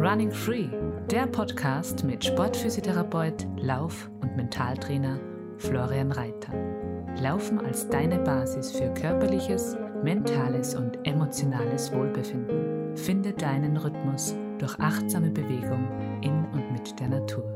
Running Free, der Podcast mit Sportphysiotherapeut, Lauf- und Mentaltrainer Florian Reiter. Laufen als deine Basis für körperliches, mentales und emotionales Wohlbefinden. Finde deinen Rhythmus durch achtsame Bewegung in und mit der Natur.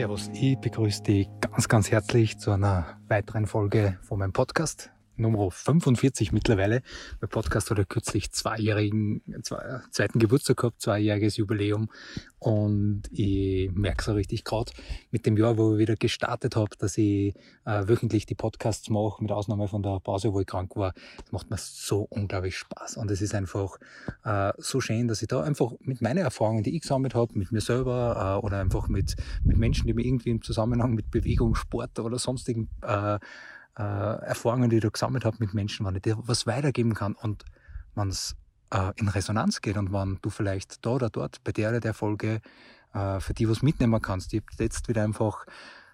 Servus, ich begrüße dich ganz, ganz herzlich zu einer weiteren Folge von meinem Podcast. Nummer 45 mittlerweile. Mein Podcast hat ja kürzlich zweijährigen, zwei, zweiten Geburtstag gehabt, zweijähriges Jubiläum. Und ich merke so richtig gerade mit dem Jahr, wo ich wieder gestartet habe, dass ich äh, wöchentlich die Podcasts mache, mit Ausnahme von der Pause, wo ich krank war. Das macht mir so unglaublich Spaß. Und es ist einfach äh, so schön, dass ich da einfach mit meinen Erfahrungen, die ich gesammelt habe, mit mir selber äh, oder einfach mit, mit Menschen, die mir irgendwie im Zusammenhang mit Bewegung, Sport oder sonstigen äh, äh, Erfahrungen, die da gesammelt habe mit Menschen, wenn ich dir was weitergeben kann und man es äh, in Resonanz geht und wenn du vielleicht da oder dort bei der oder der Folge äh, für die was mitnehmen kannst. Ich habe jetzt wieder einfach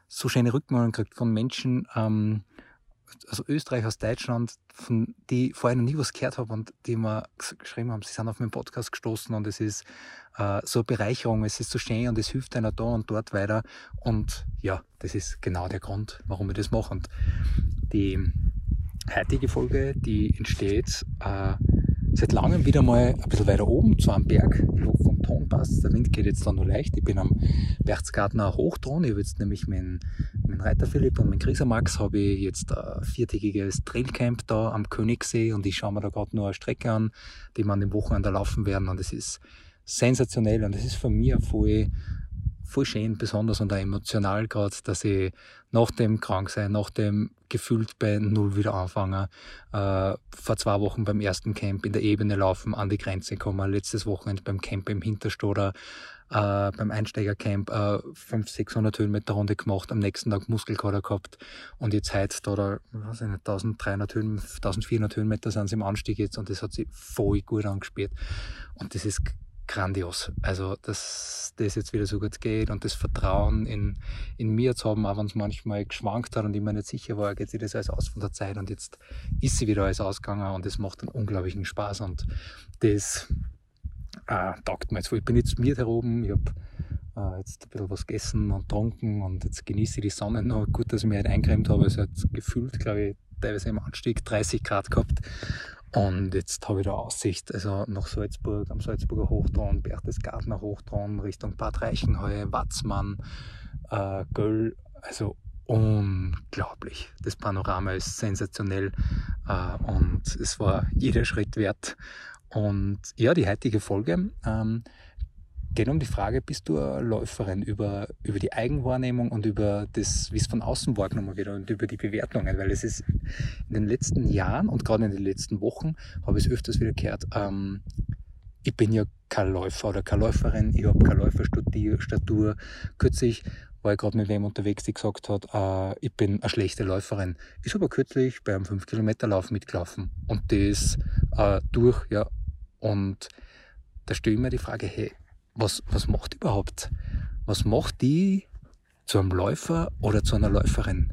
so schöne Rückmeldungen gekriegt von Menschen, ähm, also Österreich, aus Deutschland, von die vorher noch nie was gehört habe und die mir geschrieben haben, sie sind auf meinen Podcast gestoßen und es ist äh, so eine Bereicherung, es ist so schön und es hilft einer da und dort weiter. Und ja, das ist genau der Grund, warum wir das machen. Und die heutige Folge, die entsteht äh, seit langem wieder mal ein bisschen weiter oben zu einem Berg. Ich vom Ton passt. Der Wind geht jetzt da nur leicht. Ich bin am Berchtesgadener Hochton. Ich habe jetzt nämlich mit, mit Reiter Philipp und mit Grieser Max habe ich jetzt ein viertägiges Trailcamp da am Königssee und ich schaue mir da gerade nur eine Strecke an, die wir an dem Wochenende laufen werden und es ist sensationell und es ist für mich voll voll schön, besonders und auch emotional gerade, dass ich nach dem Kranksein, nach dem gefühlt bei Null wieder anfangen, äh, vor zwei Wochen beim ersten Camp in der Ebene laufen, an die Grenze kommen, letztes Wochenende beim Camp im Hinterstoder, äh, beim Einsteigercamp äh, 500, 600 Höhenmeter Runde gemacht, am nächsten Tag Muskelkater gehabt und jetzt heute da, da weiß ich nicht, 1300 Höhen, 1400 Höhenmeter sind sie im Anstieg jetzt und das hat sich voll gut angespielt. Und das ist grandios. Also, dass das jetzt wieder so gut geht und das Vertrauen in, in mir zu haben, auch wenn es manchmal geschwankt hat und ich mir nicht sicher war, geht sich das alles aus von der Zeit und jetzt ist sie wieder alles ausgegangen und es macht einen unglaublichen Spaß und das äh, taugt mir jetzt. Ich bin jetzt mir oben, ich habe äh, jetzt ein bisschen was gegessen und getrunken und jetzt genieße ich die Sonne noch. Gut, dass ich mich halt eingecremt habe. Es hat gefühlt, glaube ich, teilweise im Anstieg 30 Grad gehabt und jetzt habe ich da Aussicht, also nach Salzburg, am Salzburger Hochtraun, Berchtesgadener Hochtraun, Richtung Bad Reichenhall, Watzmann, äh, Göll, also unglaublich. Das Panorama ist sensationell äh, und es war jeder Schritt wert. Und ja, die heutige Folge ähm, geht um die Frage, bist du eine Läuferin über, über die Eigenwahrnehmung und über das, wie es von außen wahrgenommen wird und über die Bewertungen, weil es ist in den letzten Jahren und gerade in den letzten Wochen habe ich es öfters wieder gehört, ähm, ich bin ja kein Läufer oder keine Läuferin, ich habe keine Läuferstatur. Kürzlich war ich gerade mit wem unterwegs, die gesagt hat, äh, ich bin eine schlechte Läuferin. Ich habe kürzlich bei einem 5-Kilometer-Lauf mitgelaufen und das äh, durch, ja. Und da stelle ich mir die Frage, hey, was, was macht überhaupt? Was macht die zu einem Läufer oder zu einer Läuferin?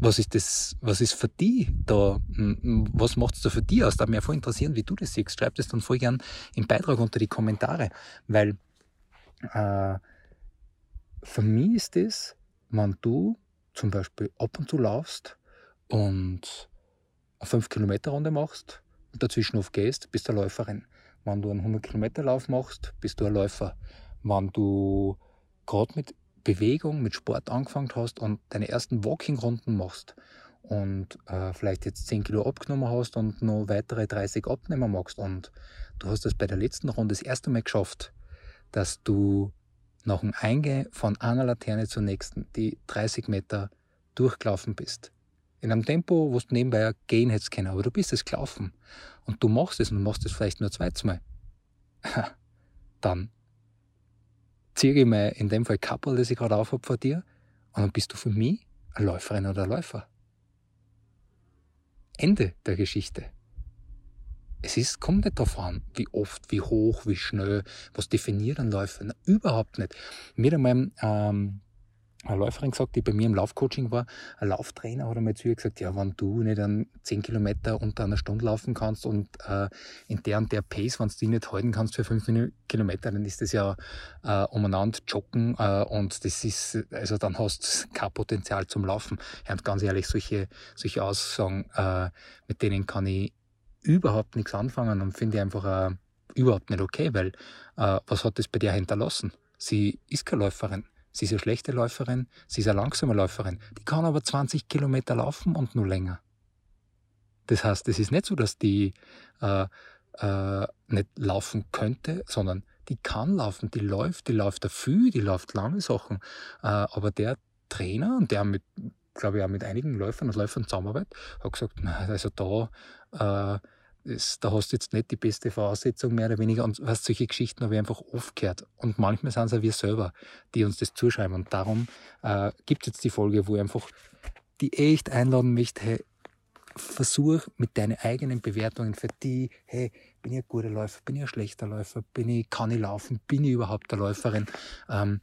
Was ist das, was ist für die da, was macht es da für die aus? Da mich voll interessieren, wie du das siehst. Schreib das dann voll gern im Beitrag unter die Kommentare, weil äh, für mich ist das, wenn du zum Beispiel ab und zu laufst und eine 5 Kilometer Runde machst und dazwischen aufgehst, bist du Läuferin. Wenn du einen 100-Kilometer-Lauf machst, bist du ein Läufer. Wenn du gerade mit Bewegung, mit Sport angefangen hast und deine ersten Walking-Runden machst und äh, vielleicht jetzt 10 Kilo abgenommen hast und noch weitere 30 abnehmen magst und du hast es bei der letzten Runde das erste Mal geschafft, dass du nach dem Eingehen von einer Laterne zur nächsten die 30 Meter durchgelaufen bist. In einem Tempo, wo du nebenbei gehen hättest können, aber du bist es gelaufen und du machst es und machst es vielleicht nur zweites Mal, dann ziehe ich mir in dem Fall Kappel, das ich gerade aufhab vor dir, und dann bist du für mich eine Läuferin oder ein Läufer. Ende der Geschichte. es ist, kommt nicht darauf an, wie oft, wie hoch, wie schnell, was definieren Läufe. Na, überhaupt nicht. Mir hat einmal ähm, eine Läuferin gesagt, die bei mir im Laufcoaching war, ein Lauftrainer hat einmal zu ihr gesagt, ja, wenn du nicht an 10 Kilometer unter einer Stunde laufen kannst und äh, in der und der Pace, wenn du die nicht halten kannst für 5 Kilometer, dann ist das ja äh, umeinander joggen äh, und das ist, also dann hast du kein Potenzial zum Laufen. Und ganz ehrlich, solche, solche Aussagen, äh, mit denen kann ich überhaupt nichts anfangen und finde ich einfach äh, überhaupt nicht okay, weil äh, was hat das bei dir hinterlassen? Sie ist keine Läuferin. Sie ist eine schlechte Läuferin, sie ist eine langsame Läuferin. Die kann aber 20 Kilometer laufen und nur länger. Das heißt, es ist nicht so, dass die äh, äh, nicht laufen könnte, sondern die kann laufen, die läuft, die läuft dafür, die läuft lange Sachen. Äh, aber der Trainer, und der mit, glaube ich, auch mit einigen Läufern und Läufern zusammenarbeitet, hat gesagt, na, also da äh, das, da hast du jetzt nicht die beste Voraussetzung mehr oder weniger. Und was solche Geschichten habe ich einfach oft gehört. Und manchmal sind es auch wir selber, die uns das zuschreiben. Und darum äh, gibt es jetzt die Folge, wo ich einfach die echt einladen möchte, hey, versuch mit deinen eigenen Bewertungen für die, hey, bin ich ein guter Läufer, bin ich ein schlechter Läufer, bin ich, kann ich laufen, bin ich überhaupt eine Läuferin, ähm,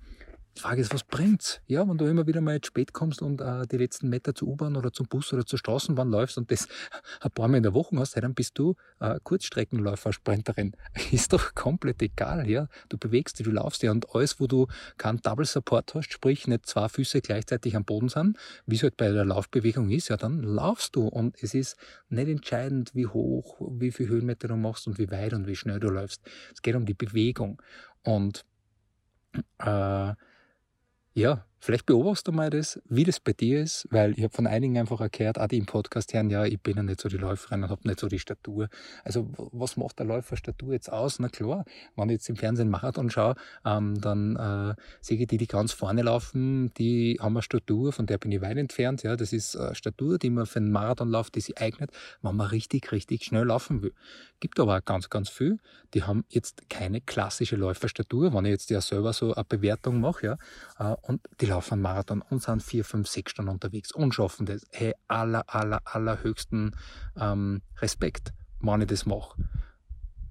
die Frage ist, was bringt's? Ja, wenn du immer wieder mal spät kommst und äh, die letzten Meter zur U-Bahn oder zum Bus oder zur Straßenbahn läufst und das ein paar Mal in der Woche hast, dann bist du äh, Kurzstreckenläufer, Sprinterin. Ist doch komplett egal, ja. Du bewegst dich, du laufst ja und alles, wo du keinen Double Support hast, sprich nicht zwei Füße gleichzeitig am Boden sind, wie es halt bei der Laufbewegung ist, ja, dann laufst du und es ist nicht entscheidend, wie hoch, wie viel Höhenmeter du machst und wie weit und wie schnell du läufst. Es geht um die Bewegung und äh, ja, vielleicht beobachtest du mal das, wie das bei dir ist, weil ich habe von einigen einfach erklärt, auch die im Podcast hören, ja, ich bin ja nicht so die Läuferin und habe nicht so die Statur. Also was macht der Läuferstatur jetzt aus? Na klar, wenn ich jetzt im Fernsehen Marathon schaue, ähm, dann äh, sehe ich die, die ganz vorne laufen, die haben eine Statur, von der bin ich weit entfernt. Ja, das ist eine Statur, die man für einen Marathonlauf, die sich eignet, wenn man richtig, richtig schnell laufen will. Gibt aber auch ganz, ganz viel, die haben jetzt keine klassische Läuferstatur, wenn ich jetzt ja selber so eine Bewertung mache, ja, äh, und die laufen Marathon und sind vier, fünf, sechs Stunden unterwegs und schaffen das. Hey, aller, aller, allerhöchsten ähm, Respekt, wenn ich das mache.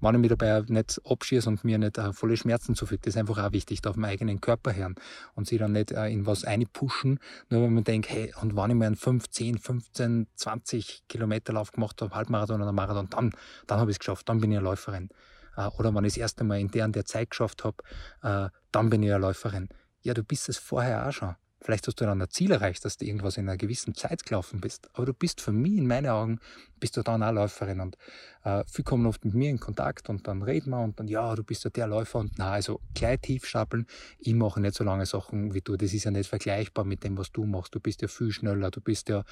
Wenn ich mich dabei nicht abschieße und mir nicht äh, volle Schmerzen zufüge, das ist einfach auch wichtig, da auf meinen eigenen Körper hören und sich dann nicht äh, in was einpushen, nur wenn man denkt, hey, und wenn ich mir einen 5, 10, 15, 20 Kilometer Lauf gemacht habe, Halbmarathon oder Marathon, dann, dann habe ich es geschafft, dann bin ich eine Läuferin. Äh, oder wenn ich das erste Mal in der und der Zeit geschafft habe, äh, dann bin ich eine Läuferin. Ja, du bist es vorher auch schon. Vielleicht hast du dann ein Ziel erreicht, dass du irgendwas in einer gewissen Zeit gelaufen bist. Aber du bist für mich, in meinen Augen, bist du dann auch Läuferin. Und äh, viele kommen oft mit mir in Kontakt und dann reden wir und dann, ja, du bist ja der Läufer. Und na, also gleich tief stapeln. Ich mache nicht so lange Sachen wie du. Das ist ja nicht vergleichbar mit dem, was du machst. Du bist ja viel schneller. Du bist ja.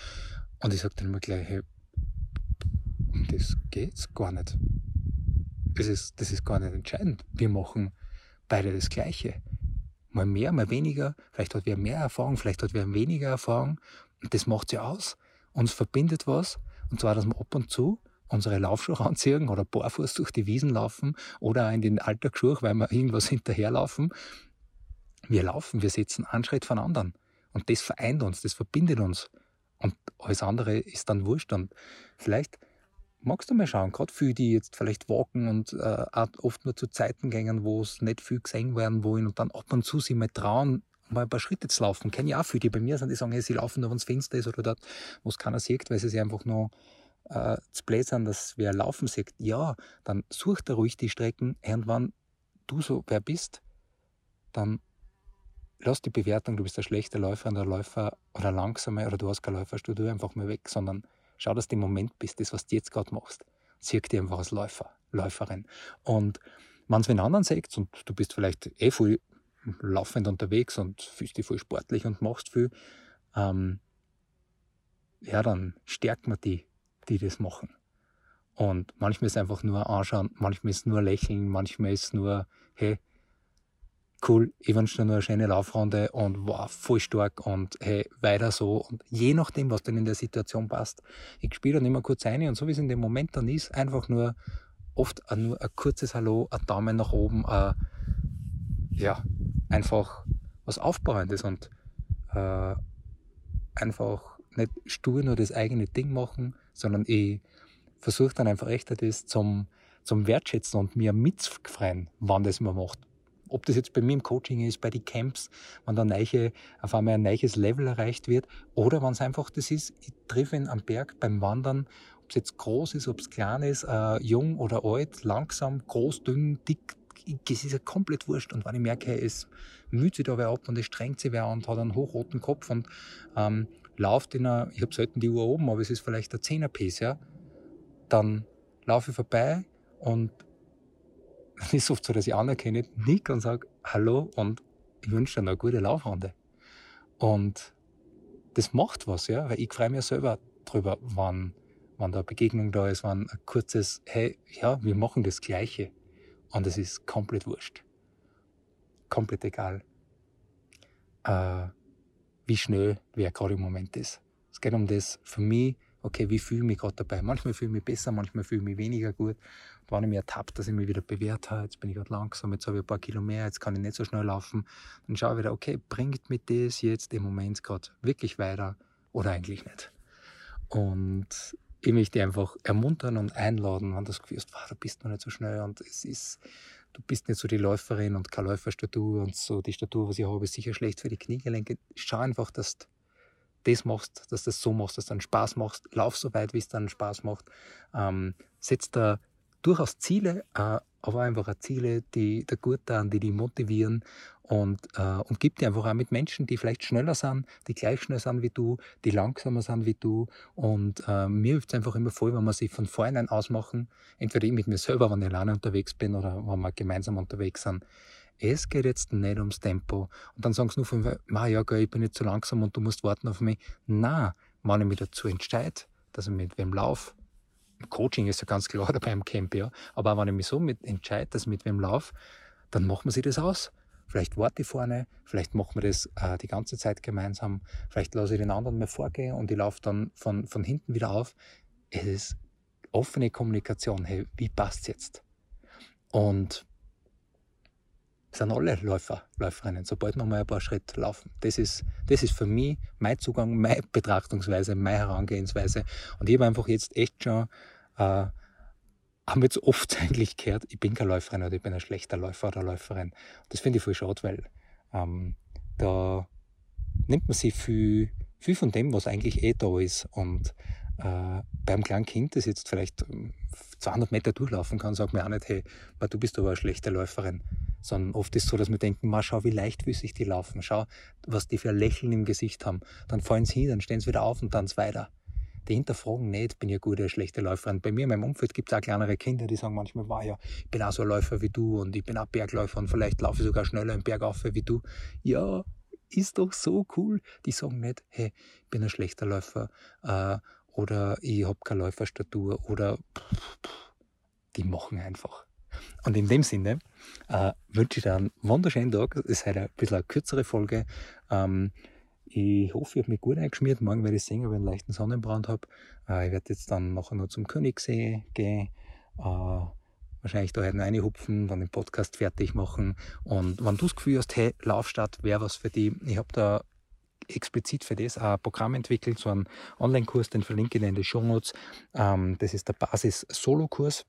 Und ich sage dann immer gleich, hey, das geht's gar nicht. Das ist, das ist gar nicht entscheidend. Wir machen beide das Gleiche mal mehr, mal weniger, vielleicht hat wer mehr Erfahrung, vielleicht hat wer weniger Erfahrung. Und das macht sie aus. Uns verbindet was. Und zwar, dass wir ab und zu unsere Laufschuhe anziehen oder barfuß durch die Wiesen laufen oder in den Alltagsschuhen, weil wir irgendwas hinterherlaufen. Wir laufen, wir setzen einen Schritt von anderen. Und das vereint uns, das verbindet uns. Und alles andere ist dann wurscht. Und vielleicht magst du mal schauen, gerade für die jetzt vielleicht walken und äh, oft nur zu Zeiten gängen, wo es nicht viel gesehen werden wollen und dann ab und zu sich mal trauen, mal ein paar Schritte zu laufen. Kenne ich auch für die bei mir sind, die sagen, hey, sie laufen nur, wenn das Fenster ist oder dort, wo es keiner sieht, weil sie sich einfach nur äh, zu sind, dass wer laufen sieht. Ja, dann such da ruhig die Strecken. Irgendwann du so wer bist, dann lass die Bewertung, du bist der schlechte Läufer oder Läufer oder langsame oder du hast keine Läuferstudio einfach mal weg, sondern Schau, dass du im Moment bist, das, was du jetzt gerade machst. Sieh dich einfach als Läufer, Läuferin. Und wenn es einen anderen sagt und du bist vielleicht eh voll laufend unterwegs und fühlst dich voll sportlich und machst viel, ähm, ja, dann stärkt man die, die das machen. Und manchmal ist einfach nur anschauen, manchmal ist nur lächeln, manchmal ist nur, hey, cool, ich wünsche dir nur eine schöne Laufrunde und wow, voll stark und hey, weiter so. Und je nachdem, was dann in der Situation passt, ich spiele dann immer kurz ein und so wie es in dem Moment dann ist, einfach nur oft nur ein kurzes Hallo, ein Daumen nach oben, äh, ja, einfach was Aufbauendes und äh, einfach nicht stur nur das eigene Ding machen, sondern ich versuche dann einfach echt das zum, zum Wertschätzen und mir mitzufreuen, wann das man macht. Ob das jetzt bei mir im Coaching ist, bei den Camps, wenn da neiche, auf einmal ein neues Level erreicht wird, oder wenn es einfach das ist, ich treffe ihn am Berg beim Wandern, ob es jetzt groß ist, ob es klein ist, äh, jung oder alt, langsam, groß, dünn, dick, es ist ja komplett wurscht. Und wenn ich merke, es müht sich da wer ab und es strengt sich wer und hat einen hochroten Kopf und ähm, läuft in einer, ich habe selten die Uhr oben, aber es ist vielleicht ein 10er Pace, ja, dann laufe ich vorbei und ist oft so, dass ich anerkenne, nick und sage Hallo und ich wünsche dir eine gute Laufrunde. Und das macht was, ja, weil ich freue mich selber drüber, wann, wann da eine Begegnung da ist, wann ein kurzes, hey, ja, wir machen das Gleiche. Und es ist komplett wurscht. Komplett egal, äh, wie schnell wer gerade im Moment ist. Es geht um das für mich, okay, wie fühle ich mich gerade dabei? Manchmal fühle ich mich besser, manchmal fühle ich mich weniger gut. Wenn ich mich ertappt, dass ich mich wieder bewährt habe, jetzt bin ich gerade langsam, jetzt habe ich ein paar Kilo mehr, jetzt kann ich nicht so schnell laufen, dann schaue ich wieder, okay, bringt mich das jetzt im Moment gerade wirklich weiter oder eigentlich nicht? Und ich möchte einfach ermuntern und einladen, wenn du das Gefühl hast, wow, du bist noch nicht so schnell und es ist, du bist nicht so die Läuferin und keine Läuferstatur und so die Statur, was ich habe, ist sicher schlecht für die Kniegelenke. Schau einfach, dass du das machst, dass du das so machst, dass du dann Spaß machst. Lauf so weit, wie es dann Spaß macht. Ähm, setz da durchaus Ziele, äh, aber einfach Ziele, die da gut tun, die die motivieren und, äh, und gib dir einfach auch mit Menschen, die vielleicht schneller sind, die gleich schnell sind wie du, die langsamer sind wie du. Und äh, mir hilft es einfach immer voll, wenn wir sich von vornherein ausmachen, entweder ich mit mir selber, wenn ich alleine unterwegs bin oder wenn wir gemeinsam unterwegs sind. Es geht jetzt nicht ums Tempo. Und dann sagen sie nur von, ja, ich bin nicht zu langsam und du musst warten auf mich. Na, wenn ich mich dazu entscheide, dass ich mit wem laufe, Coaching ist ja ganz klar dabei im Camp, ja. Aber wenn ich mich so mit entscheide, dass ich mit wem laufe, dann macht man sich das aus. Vielleicht warte ich vorne, vielleicht machen wir das äh, die ganze Zeit gemeinsam, vielleicht lasse ich den anderen mal vorgehen und ich laufe dann von, von hinten wieder auf. Es ist offene Kommunikation. Hey, wie passt's jetzt? Und es sind alle Läufer, Läuferinnen, sobald wir mal ein paar Schritte laufen. Das ist, das ist für mich mein Zugang, meine Betrachtungsweise, meine Herangehensweise. Und ich habe einfach jetzt echt schon äh, haben wir jetzt oft eigentlich gehört, ich bin kein Läuferin oder ich bin ein schlechter Läufer oder Läuferin. Das finde ich voll schade, weil ähm, da nimmt man sich viel, viel von dem, was eigentlich eh da ist. Und äh, beim kleinen Kind, das jetzt vielleicht 200 ähm, Meter durchlaufen kann, sagt man auch nicht, hey, du bist aber eine schlechte Läuferin. Sondern oft ist es so, dass wir denken, mal schau, wie leichtfüßig die laufen, schau, was die für ein Lächeln im Gesicht haben. Dann fallen sie hin, dann stehen sie wieder auf und dann weiter die hinterfragen nicht, bin ich eine gute oder schlechte Läuferin. Bei mir in meinem Umfeld gibt es auch kleinere Kinder, die sagen manchmal, war ja, ich bin auch so ein Läufer wie du und ich bin auch Bergläufer und vielleicht laufe ich sogar schneller im Berg auf wie du. Ja, ist doch so cool. Die sagen nicht, hey, ich bin ein schlechter Läufer äh, oder ich habe keine Läuferstatur oder pff, pff, die machen einfach. Und in dem Sinne äh, wünsche ich dir einen wunderschönen Tag. Es ist heute ein bisschen eine kürzere Folge. Ähm, ich hoffe, ich habe mich gut eingeschmiert. Morgen werde ich sehen, ob ich einen leichten Sonnenbrand habe. Äh, ich werde jetzt dann nachher noch zum Königssee gehen. Äh, wahrscheinlich da heute noch reinhupfen, dann den Podcast fertig machen. Und wenn du das Gefühl hast, hey, Laufstadt wäre was für dich, ich habe da explizit für das ein Programm entwickelt, so einen Online-Kurs, den verlinke ich in den Show Notes. Ähm, das ist der Basis-Solo-Kurs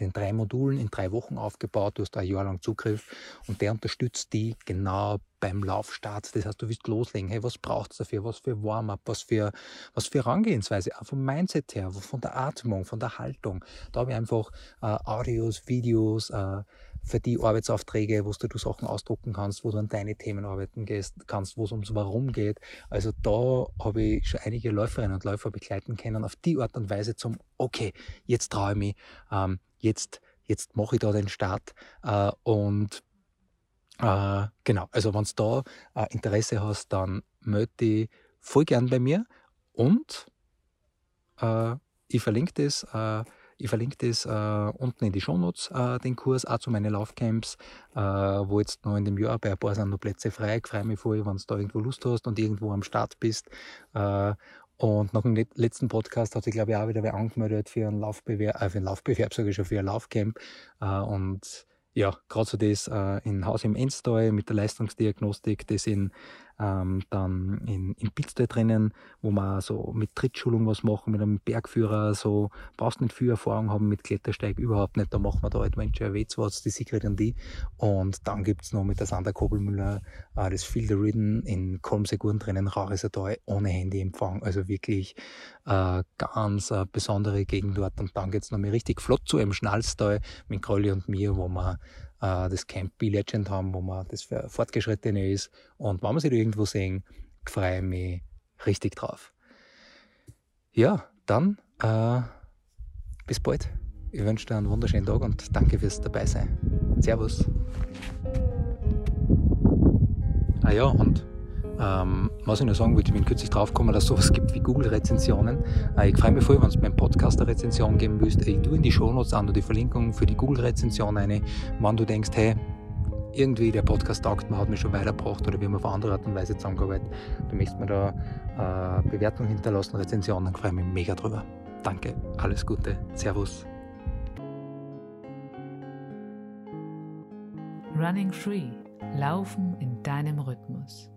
in drei Modulen in drei Wochen aufgebaut. Du hast ein Jahr lang Zugriff und der unterstützt die genau beim Laufstart. Das heißt, du willst loslegen. Hey, was braucht es dafür? Was für Warm-up? Was für, was für Herangehensweise? Auch vom Mindset her, von der Atmung, von der Haltung. Da habe ich einfach äh, Audios, Videos, äh, für die Arbeitsaufträge, wo du, Sachen ausdrucken kannst, wo du an deine Themen arbeiten gehst, kannst, wo es ums Warum geht. Also da habe ich schon einige Läuferinnen und Läufer begleiten können, auf die Art und Weise zum, okay, jetzt traue ich mich, ähm, jetzt, jetzt mache ich da den Start äh, und äh, genau, also wenn du da äh, Interesse hast, dann melde dich voll gern bei mir und äh, ich verlinke das äh, ich verlinke das äh, unten in die Shownotes, äh, den Kurs, auch zu meinen Laufcamps, wo jetzt noch in dem Jahr bei ein paar sind noch Plätze frei. Ich freue mich voll, wenn du da irgendwo Lust hast und irgendwo am Start bist. Und nach dem letzten Podcast hat sich, glaube ich, auch wieder wer angemeldet für einen Laufbewerb, äh, für einen Laufbewerb, sage ich schon, für ein Laufcamp. Äh, und ja, gerade so das äh, in Haus im Enstal mit der Leistungsdiagnostik, das in Ähm, dann in, in Pitztal drinnen, wo wir so mit Trittschulung was machen, mit einem Bergführer, so brauchst nicht viel Erfahrung haben mit Klettersteig, überhaupt nicht. Da machen wir da Adventure W2, die Secret und die. Und dann gibt es noch mit der Sander Kobelmüller äh, das Field Ridden in Kolmseguren drinnen, Rarisatal, ohne Handyempfang. Also wirklich äh, ganz äh, besondere Gegend dort. Und dann geht es noch mal richtig flott zu einem Schnalztal mit Krolli und mir, wo wir äh, das Camp Be Legend haben, wo man das für Fortgeschrittene ist. Und wenn wir sie irgendwo sehen, freue ich mich richtig drauf. Ja, dann äh, bis bald. Ich wünsche dir einen wunderschönen Tag und danke fürs Dabeisein. Servus. Ah ja, und ähm, was ich noch sagen wollte, ich bin kürzlich draufgekommen, dass es sowas gibt wie Google-Rezensionen. Äh, ich freue mich voll, wenn du meinem Podcast eine Rezension geben willst. Ich tue in die Shownotes an die Verlinkung für die Google-Rezension eine. Wenn du denkst, hey, irgendwie der Podcast taugt mir, hat mich schon weitergebracht oder wir haben auf andere Art und Weise zusammengearbeitet, du möchtest mir da äh, Bewertung hinterlassen, Rezension, dann freue ich mich mega drüber. Danke, alles Gute, Servus. Running Free, Laufen in deinem Rhythmus.